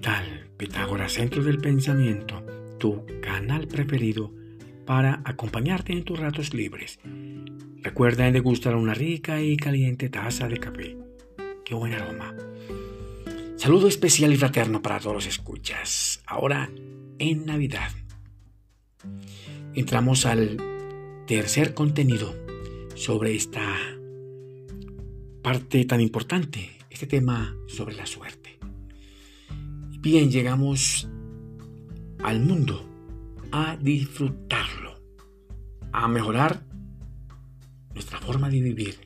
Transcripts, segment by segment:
tal? Pitágoras, Centro del Pensamiento, tu canal preferido para acompañarte en tus ratos libres. Recuerda degustar una rica y caliente taza de café. Qué buen aroma. Saludo especial y fraterno para todos los escuchas. Ahora, en Navidad. Entramos al tercer contenido sobre esta parte tan importante, este tema sobre la suerte. Bien, llegamos al mundo a disfrutarlo, a mejorar nuestra forma de vivir,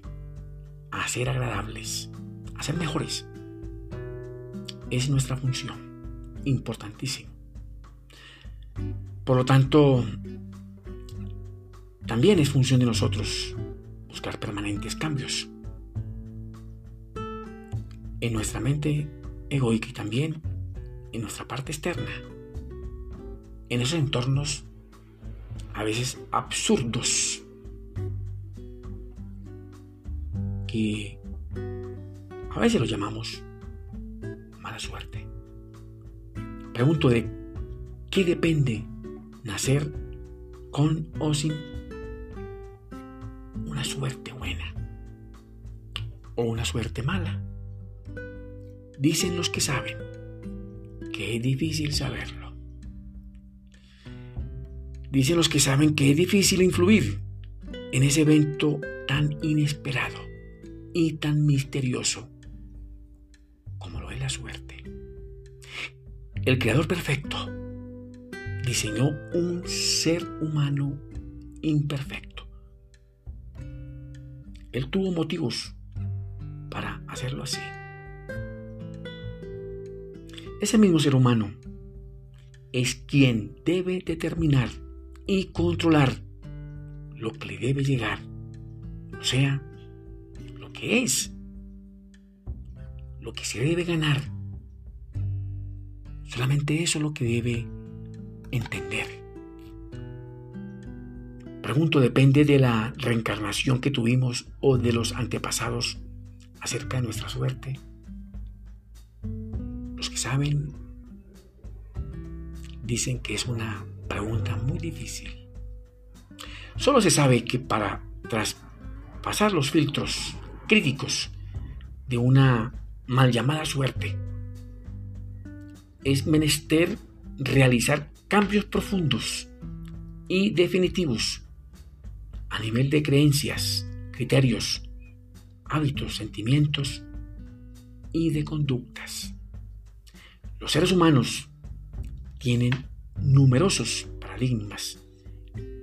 a ser agradables, a ser mejores. Es nuestra función, importantísimo. Por lo tanto, también es función de nosotros buscar permanentes cambios en nuestra mente egoica y también en nuestra parte externa, en esos entornos a veces absurdos que a veces lo llamamos mala suerte. Pregunto de qué depende nacer con o sin una suerte buena o una suerte mala. Dicen los que saben que es difícil saberlo. Dicen los que saben que es difícil influir en ese evento tan inesperado y tan misterioso como lo es la suerte. El Creador Perfecto diseñó un ser humano imperfecto. Él tuvo motivos para hacerlo así. Ese mismo ser humano es quien debe determinar y controlar lo que le debe llegar, o sea, lo que es, lo que se debe ganar. Solamente eso es lo que debe entender. Pregunto, ¿depende de la reencarnación que tuvimos o de los antepasados acerca de nuestra suerte? Saben dicen que es una pregunta muy difícil. Solo se sabe que para traspasar los filtros críticos de una mal llamada suerte, es menester realizar cambios profundos y definitivos a nivel de creencias, criterios, hábitos, sentimientos y de conductas. Los seres humanos tienen numerosos paradigmas,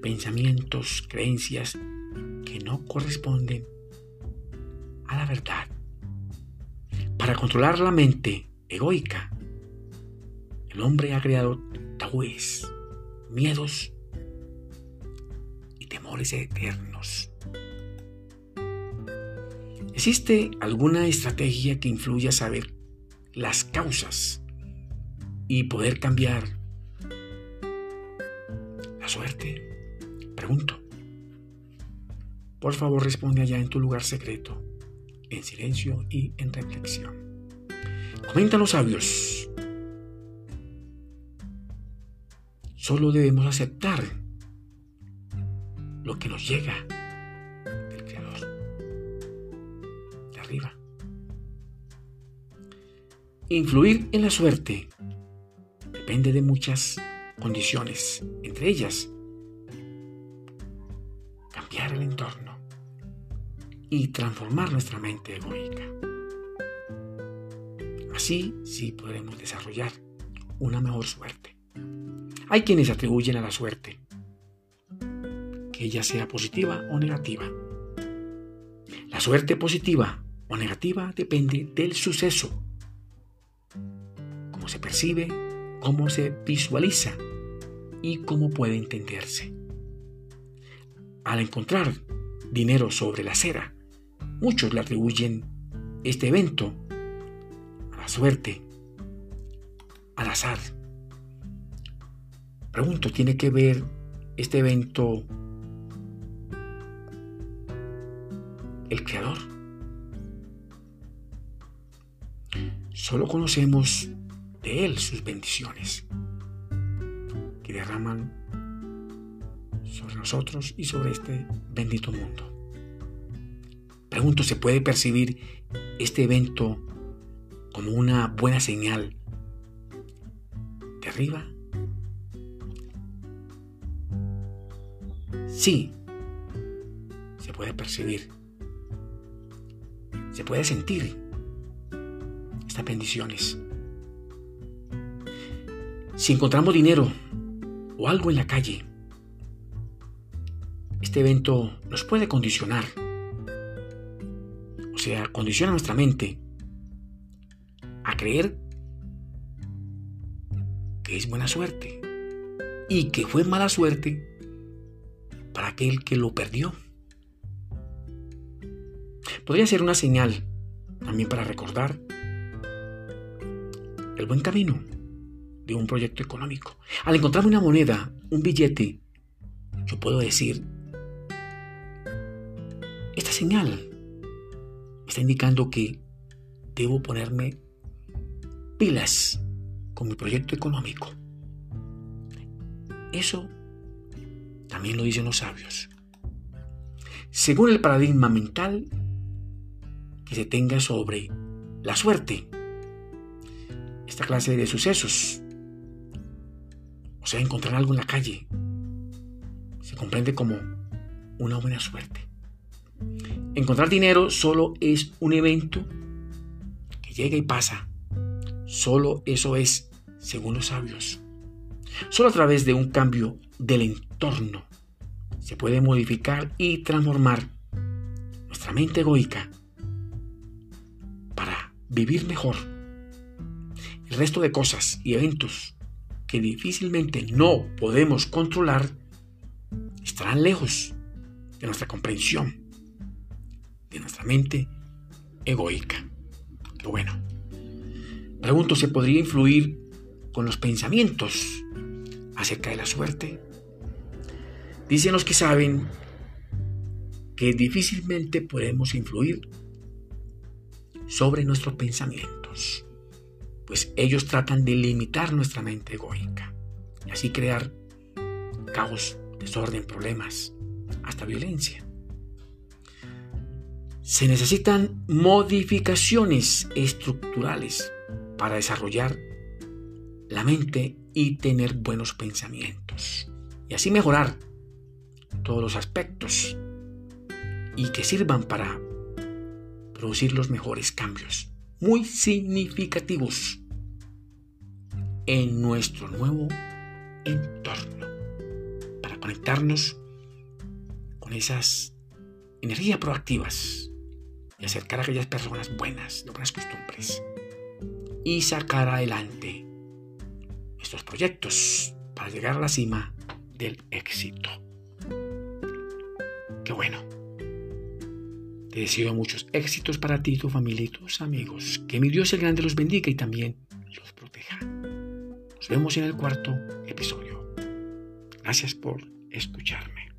pensamientos, creencias que no corresponden a la verdad. Para controlar la mente egoica, el hombre ha creado tabúes, miedos y temores eternos. ¿Existe alguna estrategia que influya a saber las causas y poder cambiar la suerte? Pregunto. Por favor, responde allá en tu lugar secreto, en silencio y en reflexión. Comentan los sabios. Solo debemos aceptar lo que nos llega del Creador, de arriba. Influir en la suerte depende de muchas condiciones, entre ellas cambiar el entorno y transformar nuestra mente egoica. Así sí podremos desarrollar una mejor suerte. Hay quienes atribuyen a la suerte que ella sea positiva o negativa. La suerte positiva o negativa depende del suceso, cómo se percibe cómo se visualiza y cómo puede entenderse. Al encontrar dinero sobre la acera, muchos le atribuyen este evento a la suerte, al azar. Pregunto, ¿tiene que ver este evento el creador? Solo conocemos de Él sus bendiciones, que derraman sobre nosotros y sobre este bendito mundo. Pregunto, ¿se puede percibir este evento como una buena señal de arriba? Sí, se puede percibir, se puede sentir estas bendiciones. Si encontramos dinero o algo en la calle, este evento nos puede condicionar. O sea, condiciona nuestra mente a creer que es buena suerte y que fue mala suerte para aquel que lo perdió. Podría ser una señal también para recordar el buen camino un proyecto económico. Al encontrarme una moneda, un billete, yo puedo decir, esta señal está indicando que debo ponerme pilas con mi proyecto económico. Eso también lo dicen los sabios. Según el paradigma mental que se tenga sobre la suerte, esta clase de sucesos, sea, encontrar algo en la calle, se comprende como una buena suerte. Encontrar dinero solo es un evento que llega y pasa. Solo eso es, según los sabios. Solo a través de un cambio del entorno se puede modificar y transformar nuestra mente egoica para vivir mejor. El resto de cosas y eventos que difícilmente no podemos controlar estarán lejos de nuestra comprensión de nuestra mente egoica. Pero bueno, pregunto, ¿se podría influir con los pensamientos acerca de la suerte? Dicen los que saben que difícilmente podemos influir sobre nuestros pensamientos, pues ellos tratan de limitar nuestra mente egoica y así crear caos, desorden, problemas, hasta violencia. Se necesitan modificaciones estructurales para desarrollar la mente y tener buenos pensamientos. Y así mejorar todos los aspectos y que sirvan para producir los mejores cambios, muy significativos en nuestro nuevo entorno, para conectarnos con esas energías proactivas y acercar a aquellas personas buenas, de buenas costumbres, y sacar adelante estos proyectos para llegar a la cima del éxito. Qué bueno. Te deseo muchos éxitos para ti, tu familia y tus amigos. Que mi Dios el Grande los bendiga y también los proteja. Vemos en el cuarto episodio. Gracias por escucharme.